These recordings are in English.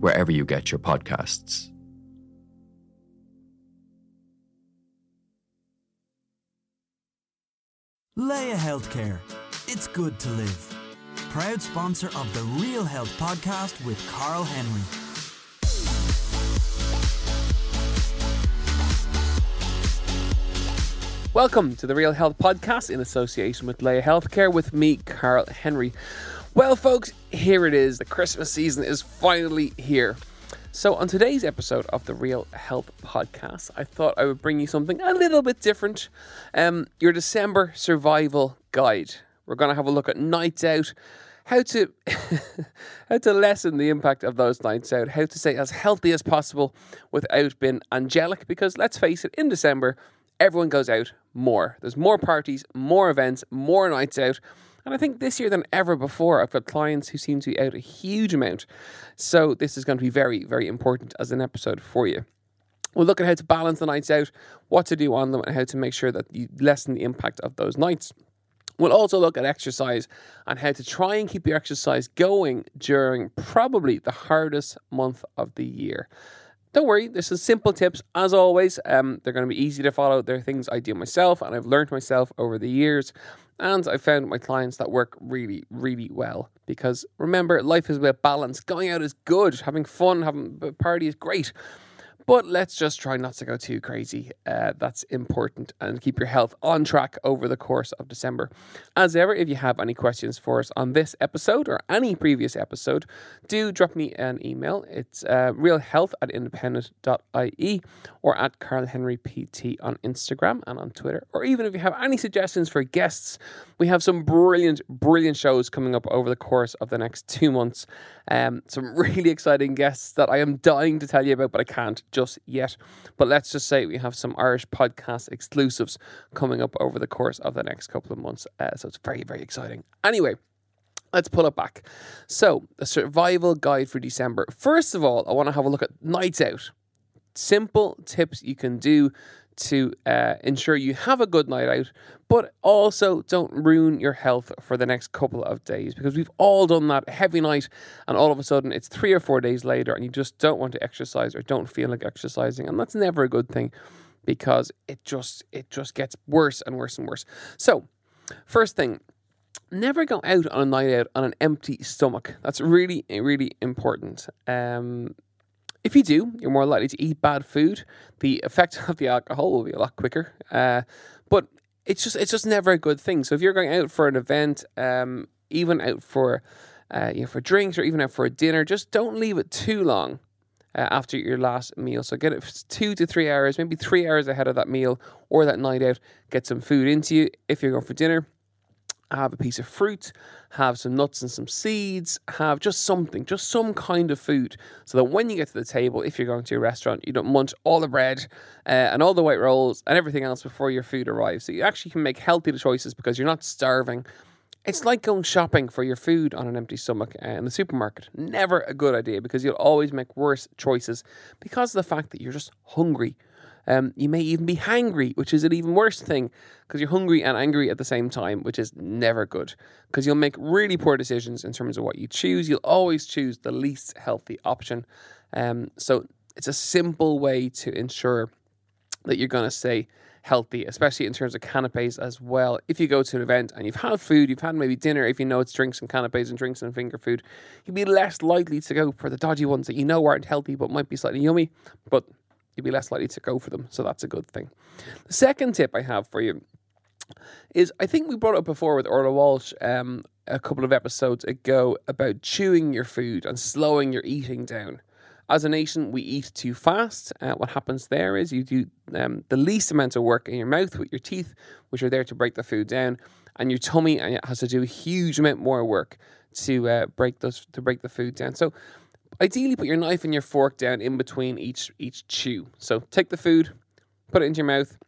wherever you get your podcasts. Laya Healthcare. It's good to live. Proud sponsor of the Real Health podcast with Carl Henry. Welcome to the Real Health Podcast in association with Laya Healthcare with me, Carl Henry. Well, folks, here it is. The Christmas season is finally here. So, on today's episode of the Real Health Podcast, I thought I would bring you something a little bit different um, your December survival guide. We're going to have a look at nights out, how to how to lessen the impact of those nights out, how to stay as healthy as possible without being angelic. Because let's face it, in December, everyone goes out more. There's more parties, more events, more nights out. And I think this year than ever before, I've got clients who seem to be out a huge amount. So this is going to be very, very important as an episode for you. We'll look at how to balance the nights out, what to do on them, and how to make sure that you lessen the impact of those nights. We'll also look at exercise and how to try and keep your exercise going during probably the hardest month of the year. Don't worry, this is simple tips as always. Um, they're going to be easy to follow. They're things I do myself and I've learned myself over the years. And I found my clients that work really, really well. Because remember, life is about balance. Going out is good. Having fun, having a party is great. But let's just try not to go too crazy. Uh, that's important. And keep your health on track over the course of December. As ever, if you have any questions for us on this episode or any previous episode, do drop me an email. It's uh, realhealth at independent.ie or at Carl Henry PT on Instagram and on Twitter. Or even if you have any suggestions for guests, we have some brilliant, brilliant shows coming up over the course of the next two months. Um, some really exciting guests that I am dying to tell you about, but I can't just yet. But let's just say we have some Irish podcast exclusives coming up over the course of the next couple of months. Uh, so it's very, very exciting. Anyway, let's pull it back. So, the survival guide for December. First of all, I want to have a look at nights out. Simple tips you can do to uh, ensure you have a good night out, but also don't ruin your health for the next couple of days because we've all done that heavy night and all of a sudden it's three or four days later and you just don't want to exercise or don't feel like exercising and that's never a good thing because it just it just gets worse and worse and worse. So, first thing, never go out on a night out on an empty stomach. That's really really important. Um, if you do, you're more likely to eat bad food. The effect of the alcohol will be a lot quicker. Uh, but it's just it's just never a good thing. So if you're going out for an event, um, even out for uh, you know for drinks or even out for a dinner, just don't leave it too long. Uh, after your last meal. So get it two to three hours, maybe three hours ahead of that meal or that night out. Get some food into you. If you're going for dinner, have a piece of fruit, have some nuts and some seeds, have just something, just some kind of food, so that when you get to the table, if you're going to a restaurant, you don't munch all the bread uh, and all the white rolls and everything else before your food arrives. So you actually can make healthy choices because you're not starving. It's like going shopping for your food on an empty stomach uh, in the supermarket. Never a good idea because you'll always make worse choices because of the fact that you're just hungry. Um, you may even be hangry, which is an even worse thing because you're hungry and angry at the same time, which is never good because you'll make really poor decisions in terms of what you choose. You'll always choose the least healthy option. Um, so it's a simple way to ensure that you're going to stay healthy, especially in terms of canapes as well. If you go to an event and you've had food, you've had maybe dinner, if you know it's drinks and canapes and drinks and finger food, you'd be less likely to go for the dodgy ones that you know aren't healthy but might be slightly yummy, but you'd be less likely to go for them. So that's a good thing. The second tip I have for you is I think we brought up before with Orla Walsh um, a couple of episodes ago about chewing your food and slowing your eating down. As a nation, we eat too fast. Uh, what happens there is you do um, the least amount of work in your mouth with your teeth, which are there to break the food down, and your tummy has to do a huge amount more work to uh, break those to break the food down. So Ideally, put your knife and your fork down in between each each chew. So take the food, put it into your mouth,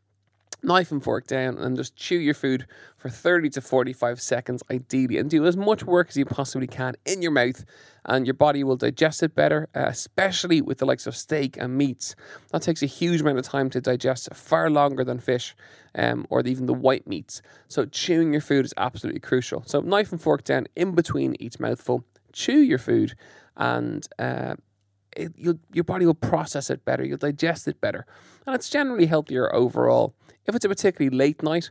knife and fork down, and just chew your food for 30 to 45 seconds, ideally, and do as much work as you possibly can in your mouth, and your body will digest it better, uh, especially with the likes of steak and meats. That takes a huge amount of time to digest, far longer than fish um, or even the white meats. So, chewing your food is absolutely crucial. So, knife and fork down in between each mouthful, chew your food, and uh, it, your body will process it better, you'll digest it better, and it's generally healthier overall. If it's a particularly late night,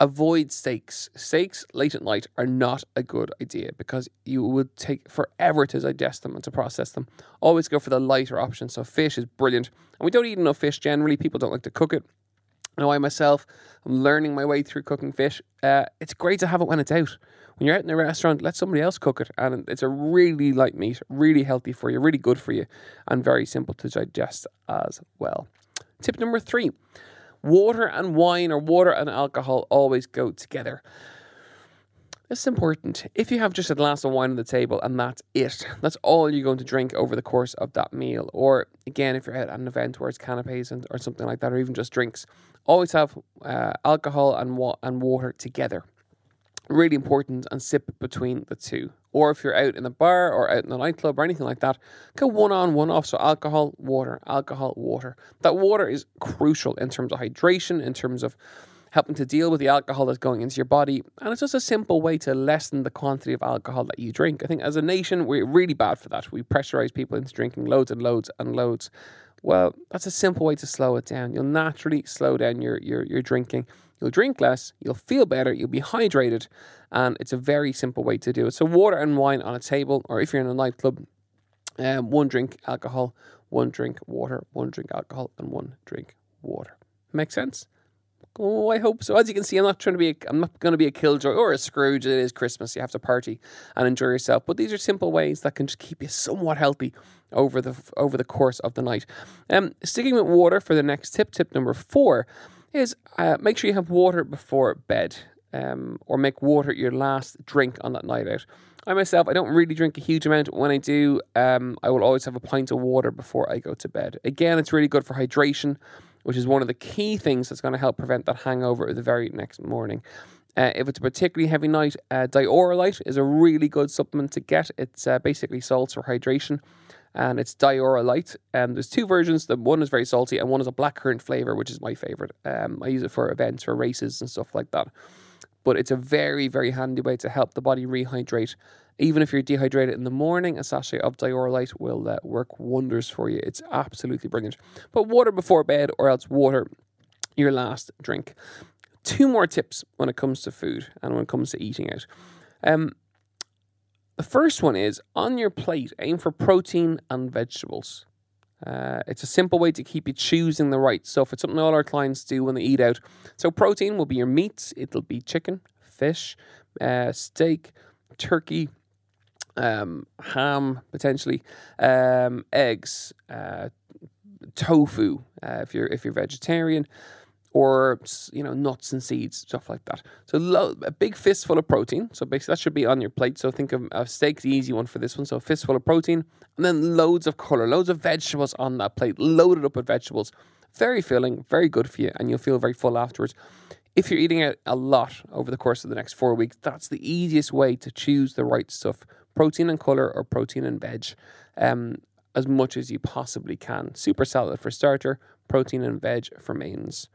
avoid steaks. Steaks late at night are not a good idea because you would take forever to digest them and to process them. Always go for the lighter option. So, fish is brilliant. And we don't eat enough fish generally. People don't like to cook it. I know I myself, I'm learning my way through cooking fish. Uh, it's great to have it when it's out. When you're out in a restaurant, let somebody else cook it. And it's a really light meat, really healthy for you, really good for you, and very simple to digest as well. Tip number three water and wine or water and alcohol always go together. This is important. If you have just a glass of wine on the table and that's it, that's all you're going to drink over the course of that meal. Or again, if you're at an event where it's canapes and, or something like that, or even just drinks, always have uh, alcohol and, wa- and water together really important and sip between the two. Or if you're out in a bar or out in a nightclub or anything like that, go one on, one off. So alcohol, water, alcohol, water. That water is crucial in terms of hydration, in terms of helping to deal with the alcohol that's going into your body. And it's just a simple way to lessen the quantity of alcohol that you drink. I think as a nation, we're really bad for that. We pressurize people into drinking loads and loads and loads. Well, that's a simple way to slow it down. You'll naturally slow down your, your, your drinking You'll drink less, you'll feel better, you'll be hydrated, and it's a very simple way to do it. So, water and wine on a table, or if you're in a nightclub, um, one drink alcohol, one drink water, one drink alcohol, and one drink water. Make sense? Oh, I hope so. As you can see, I'm not trying to be. A, I'm not going to be a killjoy or a Scrooge. It is Christmas. You have to party and enjoy yourself. But these are simple ways that can just keep you somewhat healthy over the over the course of the night. Um, sticking with water for the next tip. Tip number four is uh, make sure you have water before bed um, or make water your last drink on that night out. I myself, I don't really drink a huge amount. When I do, um, I will always have a pint of water before I go to bed. Again, it's really good for hydration, which is one of the key things that's going to help prevent that hangover the very next morning. Uh, if it's a particularly heavy night, uh, Dioralyte is a really good supplement to get. It's uh, basically salts for hydration and it's Dioralyte. Um, there's two versions. The one is very salty, and one is a blackcurrant flavor, which is my favorite. Um, I use it for events, for races, and stuff like that. But it's a very, very handy way to help the body rehydrate. Even if you're dehydrated in the morning, a sachet of Dioralyte will uh, work wonders for you. It's absolutely brilliant. But water before bed, or else water your last drink. Two more tips when it comes to food and when it comes to eating out. Um, the first one is on your plate, aim for protein and vegetables. Uh, it's a simple way to keep you choosing the right stuff. It's something all our clients do when they eat out. So, protein will be your meats, it'll be chicken, fish, uh, steak, turkey, um, ham, potentially, um, eggs, uh, tofu, uh, if, you're, if you're vegetarian or you know nuts and seeds, stuff like that. So lo- a big fistful of protein. So basically that should be on your plate. So think of a steak, the easy one for this one. So a fistful of protein, and then loads of color, loads of vegetables on that plate, loaded up with vegetables. Very filling, very good for you, and you'll feel very full afterwards. If you're eating a lot over the course of the next four weeks, that's the easiest way to choose the right stuff: protein and color, or protein and veg. Um, as much as you possibly can. Super salad for starter, protein and veg for mains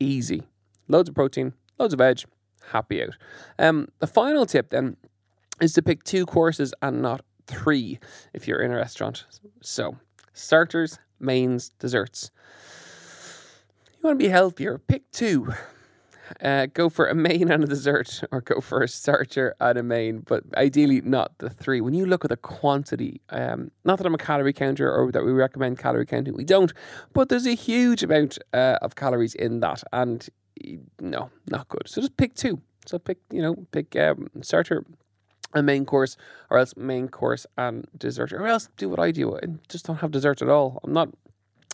easy. Loads of protein, loads of veg, happy out. Um, the final tip then is to pick two courses and not three if you're in a restaurant. So, starters, mains, desserts. You want to be healthier, pick two uh, go for a main and a dessert, or go for a starter and a main, but ideally not the three. When you look at the quantity, um, not that I'm a calorie counter or that we recommend calorie counting, we don't, but there's a huge amount uh, of calories in that, and no, not good. So just pick two. So pick, you know, pick um, starter a main course, or else main course and dessert, or else do what I do and just don't have dessert at all. I'm not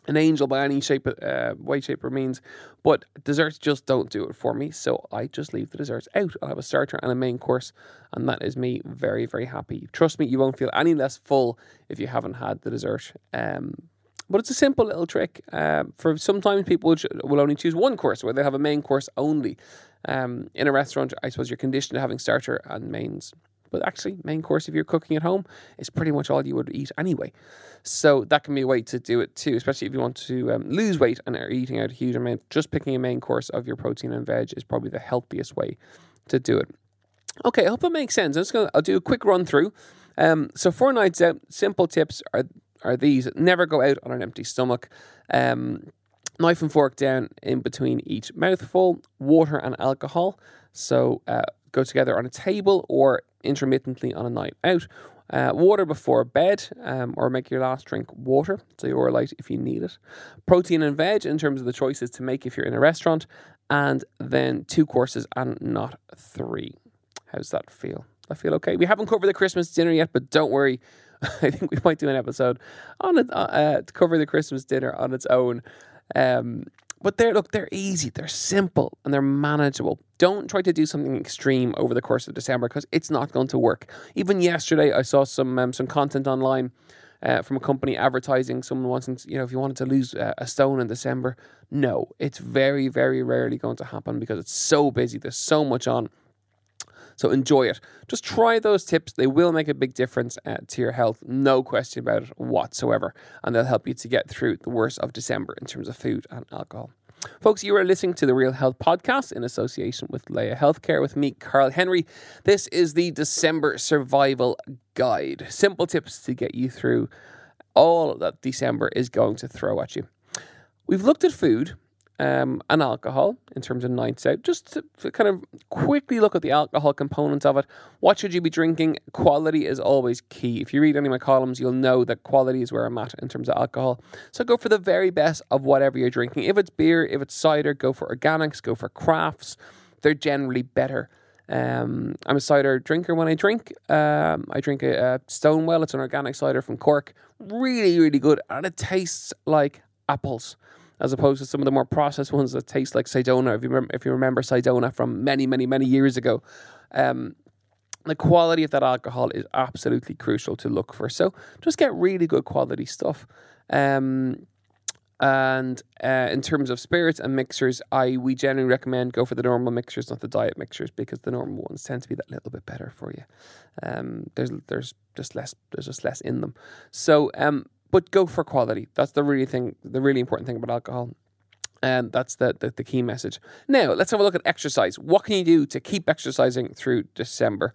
an angel by any shape, uh, way, shape, or means. But desserts just don't do it for me. So I just leave the desserts out. I'll have a starter and a main course. And that is me very, very happy. Trust me, you won't feel any less full if you haven't had the dessert. Um, but it's a simple little trick. Uh, for sometimes people will only choose one course where they have a main course only. Um, in a restaurant, I suppose you're conditioned to having starter and mains. But actually, main course, if you're cooking at home, is pretty much all you would eat anyway. So that can be a way to do it too, especially if you want to um, lose weight and are eating out a huge amount. Just picking a main course of your protein and veg is probably the healthiest way to do it. Okay, I hope it makes sense. I'm just gonna I'll do a quick run through. Um, so four nights out, simple tips are are these: never go out on an empty stomach. Um, knife and fork down in between each mouthful. Water and alcohol. So uh, go together on a table or intermittently on a night out. Uh, water before bed, um, or make your last drink water, so you're light if you need it. Protein and veg in terms of the choices to make if you're in a restaurant, and then two courses and not three. How's that feel? I feel okay. We haven't covered the Christmas dinner yet, but don't worry. I think we might do an episode on it uh, uh to cover the Christmas dinner on its own. Um, but they're look, they're easy, they're simple, and they're manageable. Don't try to do something extreme over the course of December because it's not going to work. Even yesterday, I saw some um, some content online uh, from a company advertising someone wanting, to, you know, if you wanted to lose uh, a stone in December. No, it's very, very rarely going to happen because it's so busy. There's so much on. So enjoy it. Just try those tips. They will make a big difference uh, to your health, no question about it whatsoever. And they'll help you to get through the worst of December in terms of food and alcohol. Folks, you are listening to the Real Health Podcast in association with Laya Healthcare with me, Carl Henry. This is the December Survival Guide. Simple tips to get you through all that December is going to throw at you. We've looked at food um, and alcohol in terms of nights out. Just to, to, kind of quickly look at the alcohol component of it. What should you be drinking? Quality is always key. If you read any of my columns, you'll know that quality is where I'm at in terms of alcohol. So go for the very best of whatever you're drinking. If it's beer, if it's cider, go for organics, go for crafts. They're generally better. Um, I'm a cider drinker when I drink. Um, I drink a, a Stonewell. It's an organic cider from Cork. Really, really good. And it tastes like apples as opposed to some of the more processed ones that taste like Cidona. If you remember, if you remember Cidona from many, many, many years ago, um, the quality of that alcohol is absolutely crucial to look for. So just get really good quality stuff. Um, and uh, in terms of spirits and mixers, I we generally recommend go for the normal mixers, not the diet mixers, because the normal ones tend to be that little bit better for you. Um, there's there's just less there's just less in them. So um, but go for quality. That's the really thing, the really important thing about alcohol. And that's the, the, the, key message. Now, let's have a look at exercise. What can you do to keep exercising through December?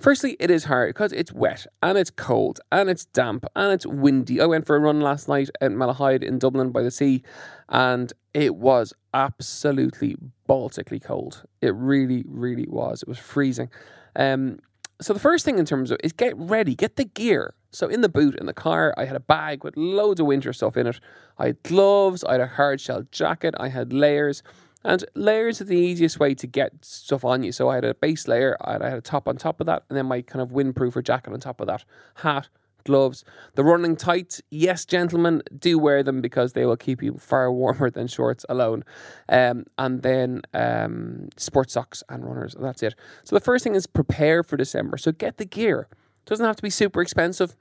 Firstly, it is hard because it's wet and it's cold and it's damp and it's windy. I went for a run last night at Malahide in Dublin by the sea and it was absolutely Baltically cold. It really, really was. It was freezing. Um, so the first thing in terms of is get ready, get the gear. So in the boot in the car, I had a bag with loads of winter stuff in it. I had gloves, I had a hard shell jacket, I had layers. And layers are the easiest way to get stuff on you. So I had a base layer, I had a top on top of that, and then my kind of windproofer jacket on top of that. Hat, gloves. The running tights, yes, gentlemen, do wear them because they will keep you far warmer than shorts alone. Um, and then um, sports socks and runners. That's it. So the first thing is prepare for December. So get the gear. Doesn't have to be super expensive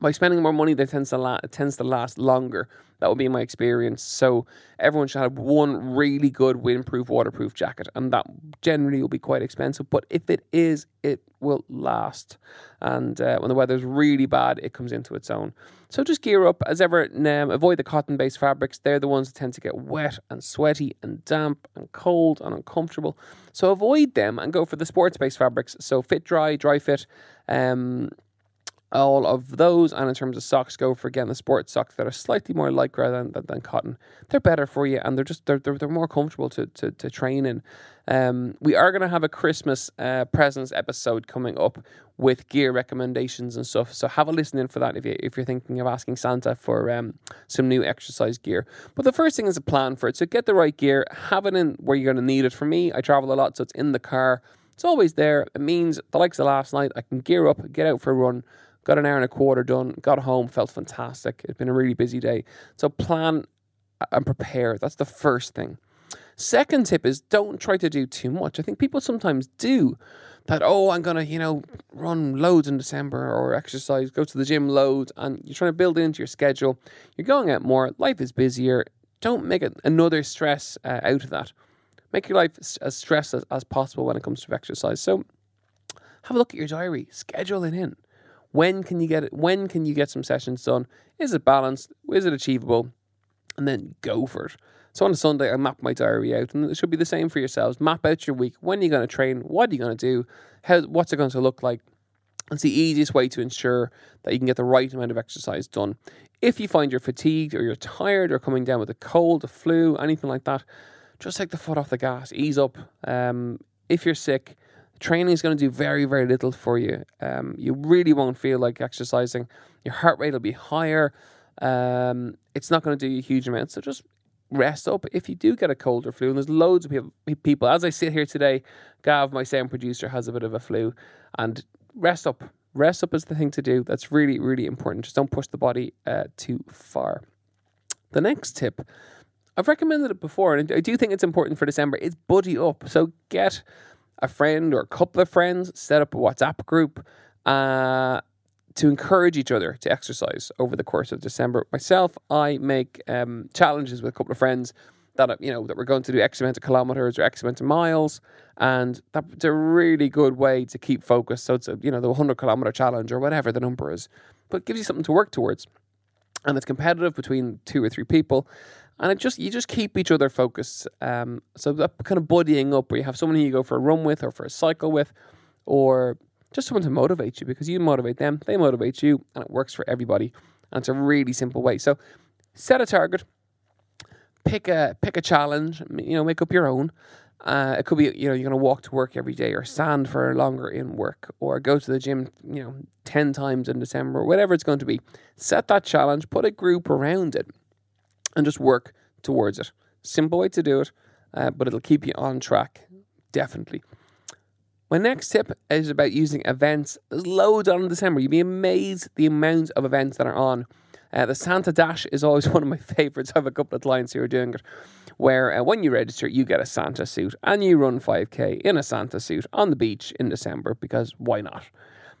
by spending more money, that tends to la- it tends to last longer. That would be my experience. So everyone should have one really good windproof, waterproof jacket, and that generally will be quite expensive. But if it is, it will last. And uh, when the weather's really bad, it comes into its own. So just gear up as ever. Um, avoid the cotton-based fabrics. They're the ones that tend to get wet and sweaty and damp and cold and uncomfortable. So avoid them and go for the sports-based fabrics. So fit dry, dry fit. Um, all of those. And in terms of socks, go for again the sports socks that are slightly more lycra than, than, than cotton. They're better for you, and they're just they're they're, they're more comfortable to, to to train in. Um, we are going to have a Christmas uh, presents episode coming up with gear recommendations and stuff. So have a listen in for that if you if you're thinking of asking Santa for um, some new exercise gear. But the first thing is a plan for it. So get the right gear, have it in where you're going to need it. For me, I travel a lot, so it's in the car. It's always there. It means the likes of last night, I can gear up, get out for a run, got an hour and a quarter done, got home, felt fantastic. It's been a really busy day. So plan and prepare. That's the first thing. Second tip is don't try to do too much. I think people sometimes do that, oh, I'm to, you know, run loads in December or exercise, go to the gym loads, and you're trying to build into your schedule. You're going out more, life is busier. Don't make it another stress uh, out of that. Make your life as stressed as, as possible when it comes to exercise. So have a look at your diary, schedule it in. When can you get it? When can you get some sessions done? Is it balanced? Is it achievable? And then go for it. So on a Sunday, I map my diary out, and it should be the same for yourselves. Map out your week. When are you going to train? What are you going to do? How? What's it going to look like? It's the easiest way to ensure that you can get the right amount of exercise done. If you find you're fatigued or you're tired or coming down with a cold, a flu, anything like that, just take the foot off the gas, ease up. Um, if you're sick, training is going to do very, very little for you. Um, you really won't feel like exercising. Your heart rate will be higher. Um, it's not going to do you a huge amount. So just rest up if you do get a cold or flu. And there's loads of people. As I sit here today, Gav, my sound producer, has a bit of a flu. And rest up. Rest up is the thing to do. That's really, really important. Just don't push the body uh, too far. The next tip, I've recommended it before, and I do think it's important for December, is buddy up. So get a friend or a couple of friends, set up a WhatsApp group. Uh, to encourage each other to exercise over the course of December. Myself, I make um, challenges with a couple of friends that you know that we're going to do X amount of kilometers or X amount of miles, and that's a really good way to keep focused. So it's a, you know the 100 kilometer challenge or whatever the number is, but it gives you something to work towards, and it's competitive between two or three people, and it just you just keep each other focused. Um, so that kind of buddying up, where you have someone who you go for a run with or for a cycle with, or just someone to motivate you because you motivate them, they motivate you, and it works for everybody. And it's a really simple way. So set a target, pick a pick a challenge, you know, make up your own. Uh, it could be, you know, you're going to walk to work every day or stand for longer in work or go to the gym, you know, 10 times in December, or whatever it's going to be. Set that challenge, put a group around it, and just work towards it. Simple way to do it, uh, but it'll keep you on track, definitely. My next tip is about using events. There's loads on in December. You'd be amazed the amount of events that are on. Uh, the Santa Dash is always one of my favorites. I have a couple of clients who are doing it, where uh, when you register, you get a Santa suit and you run 5k in a Santa suit on the beach in December because why not?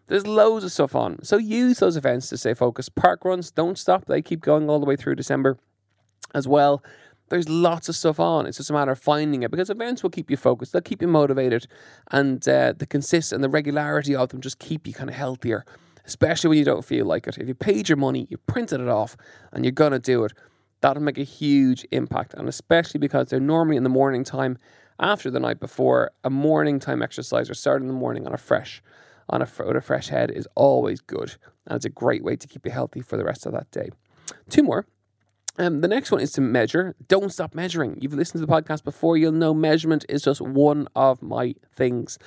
There's loads of stuff on. So use those events to stay focused. Park runs don't stop, they keep going all the way through December as well. There's lots of stuff on. It's just a matter of finding it because events will keep you focused. They'll keep you motivated, and uh, the consist and the regularity of them just keep you kind of healthier. Especially when you don't feel like it. If you paid your money, you printed it off, and you're gonna do it, that'll make a huge impact. And especially because they're normally in the morning time after the night before, a morning time exercise or starting in the morning on a fresh on a, with a fresh head is always good, and it's a great way to keep you healthy for the rest of that day. Two more. Um, the next one is to measure. Don't stop measuring. You've listened to the podcast before, you'll know measurement is just one of my things.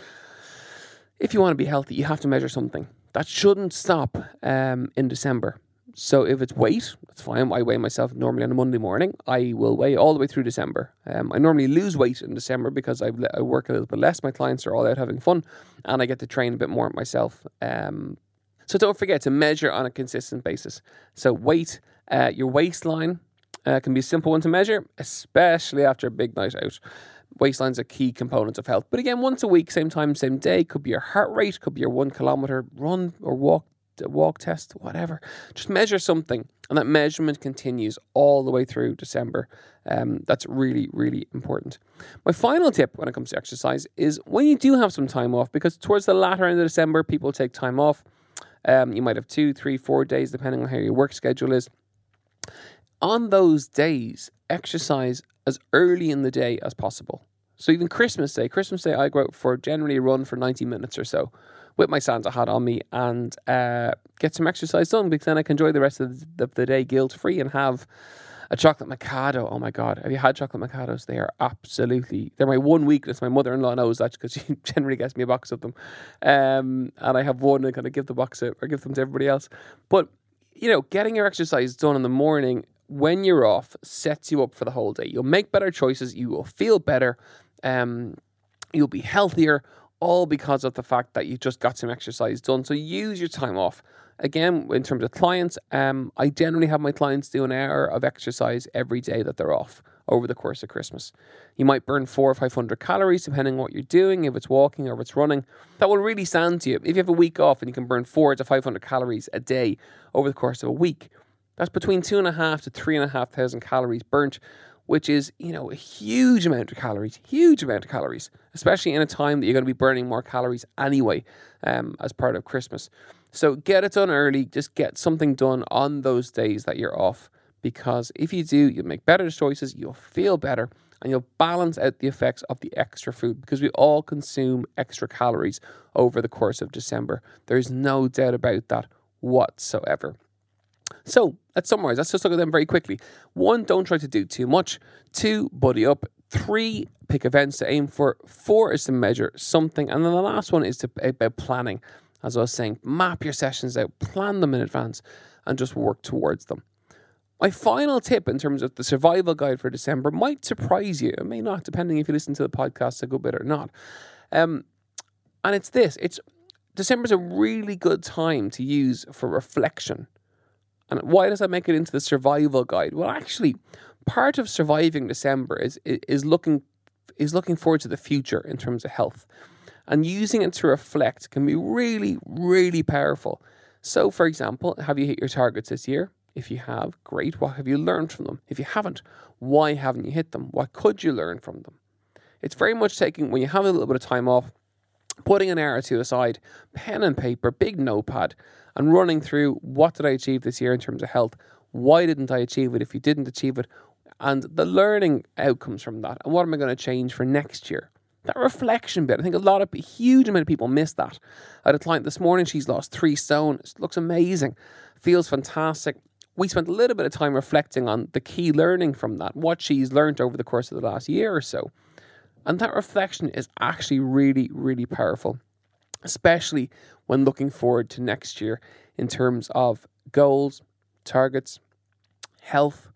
If you want to be healthy, you have to measure something. That shouldn't stop um, in December. So if it's weight, that's fine. I weigh myself normally on a Monday morning. I will weigh all the way through December. Um, I normally lose weight in December because I, I work a little bit less. My clients are all out having fun, and I get to train a bit more myself. Um, so don't forget to measure on a consistent basis. So weight, uh, your waistline uh, can be a simple one to measure, especially after a big night out. Waistline's a key component of health. But again, once a week, same time, same day, could be your heart rate, could be your one kilometer run or walk walk test, whatever. Just measure something, and that measurement continues all the way through December. Um, that's really, really important. My final tip when it comes to exercise is when you do have some time off, because towards the latter end of December, people take time off. Um, you might have two, three, four days, depending on how your work schedule is on those days, exercise as early in the day as possible. So even Christmas Day, Christmas Day, I go out for generally a run for 90 minutes or so with my Santa hat on me and uh, get some exercise done because then I can enjoy the rest of the, the day guilt free and have a chocolate macado. Oh my God. Have you had chocolate macados? They are absolutely, they're my one weakness. My mother in law knows that because she generally gets me a box of them. Um, and I have one and kind of give the box out or give them to everybody else. But, you know, getting your exercise done in the morning when you're off sets you up for the whole day. You'll make better choices, you will feel better, um, you'll be healthier, all because of the fact that you just got some exercise done. So use your time off Again, in terms of clients, um, I generally have my clients do an hour of exercise every day that they're off over the course of Christmas. You might burn four or 500 calories depending on what you're doing, if it's walking or if it's running. That will really stand to you. If you have a week off and you can burn four to 500 calories a day over the course of a week, that's between two and a half to three and a half thousand calories burnt, which is, you know, a huge amount of calories, huge amount of calories, especially in a time that you're going to be burning more calories anyway um, as part of Christmas. So get it done early, just get something done on those days that you're off because if you do, you'll make better choices, you'll feel better, and you'll balance out the effects of the extra food because we all consume extra calories over the course of December. There's no doubt about that whatsoever. So let's summarize. Let's just look at them very quickly. One, don't try to do too much. Two, buddy up. Three, pick events to aim for. Four is to measure something. And then the last one is to about planning. As I was saying, map your sessions out, plan them in advance, and just work towards them. My final tip in terms of the survival guide for December might surprise you. It may not, depending if you listen to the podcast a good bit or not. Um, and it's this: it's December's a really good time to use for reflection. And why does that make it into the survival guide? Well, actually, part of surviving December is is looking is looking forward to the future in terms of health, and using it to reflect can be really, really powerful. So, for example, have you hit your targets this year? If you have, great. What have you learned from them? If you haven't, why haven't you hit them? What could you learn from them? It's very much taking, when you have a little bit of time off, putting an hour or two aside, pen and paper, big notepad, and running through what did I achieve this year in terms of health? Why didn't I achieve it? If you didn't achieve it, and the learning outcomes from that, and what am I going to change for next year? That reflection bit, I think a lot of a huge amount of people miss that. I had a client this morning, she's lost three stone, looks amazing, feels fantastic, we spent a little bit of time reflecting on the key learning from that, what she's learned over the course of the last year or so. And that reflection is actually really, really powerful, especially when looking forward to next year in terms of goals, targets, health,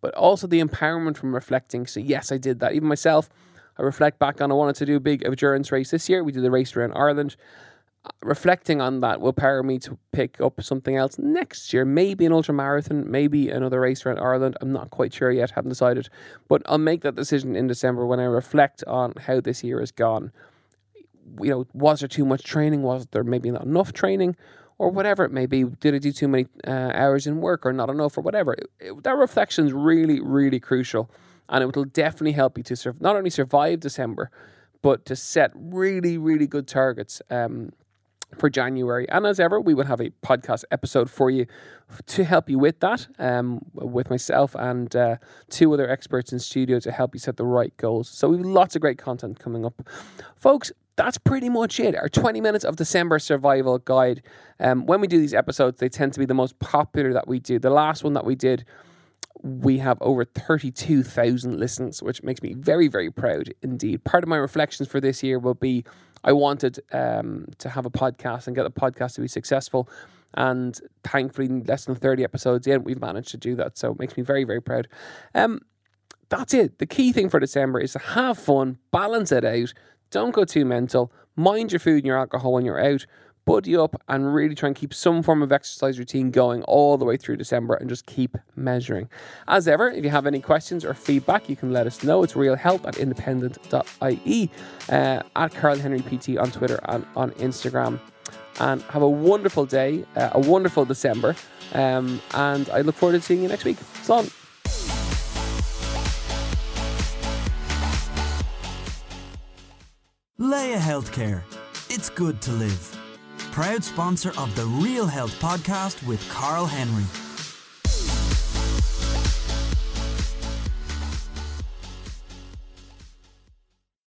but also the empowerment from reflecting. So, yes, I did that. Even myself, I reflect back on I wanted to do a big endurance race this year. We did the race around Ireland reflecting on that will power me to pick up something else next year. Maybe an ultra marathon, maybe another race around Ireland. I'm not quite sure yet, haven't decided. But I'll make that decision in December when I reflect on how this year has gone. You know, was there too much training? Was there maybe not enough training? Or whatever it may be. Did I do too many uh, hours in work or not enough or whatever? It, it, that reflection is really, really crucial. And it will definitely help you to sur- not only survive December, but to set really, really good targets um, for January. And as ever, we will have a podcast episode for you to help you with that, um, with myself and uh, two other experts in studio to help you set the right goals. So we have lots of great content coming up. Folks, that's pretty much it. Our 20 minutes of December survival guide. Um, when we do these episodes, they tend to be the most popular that we do. The last one that we did, we have over 32,000 listens, which makes me very, very proud indeed. Part of my reflections for this year will be I wanted um, to have a podcast and get the podcast to be successful. And thankfully, less than 30 episodes in, we've managed to do that. So it makes me very, very proud. Um, that's it. The key thing for December is to have fun, balance it out, don't go too mental, mind your food and your alcohol when you're out, buddy up and really try and keep some form of exercise routine going all the way through December and just keep measuring. As ever, if you have any questions or feedback, you can let us know. It's realhelp at independent.ie, uh, at Carl Henry PT on Twitter and on Instagram. And have a wonderful day, uh, a wonderful December. Um, and I look forward to seeing you next week. So on. Laya Healthcare. It's good to live proud sponsor of the Real Health podcast with Carl Henry.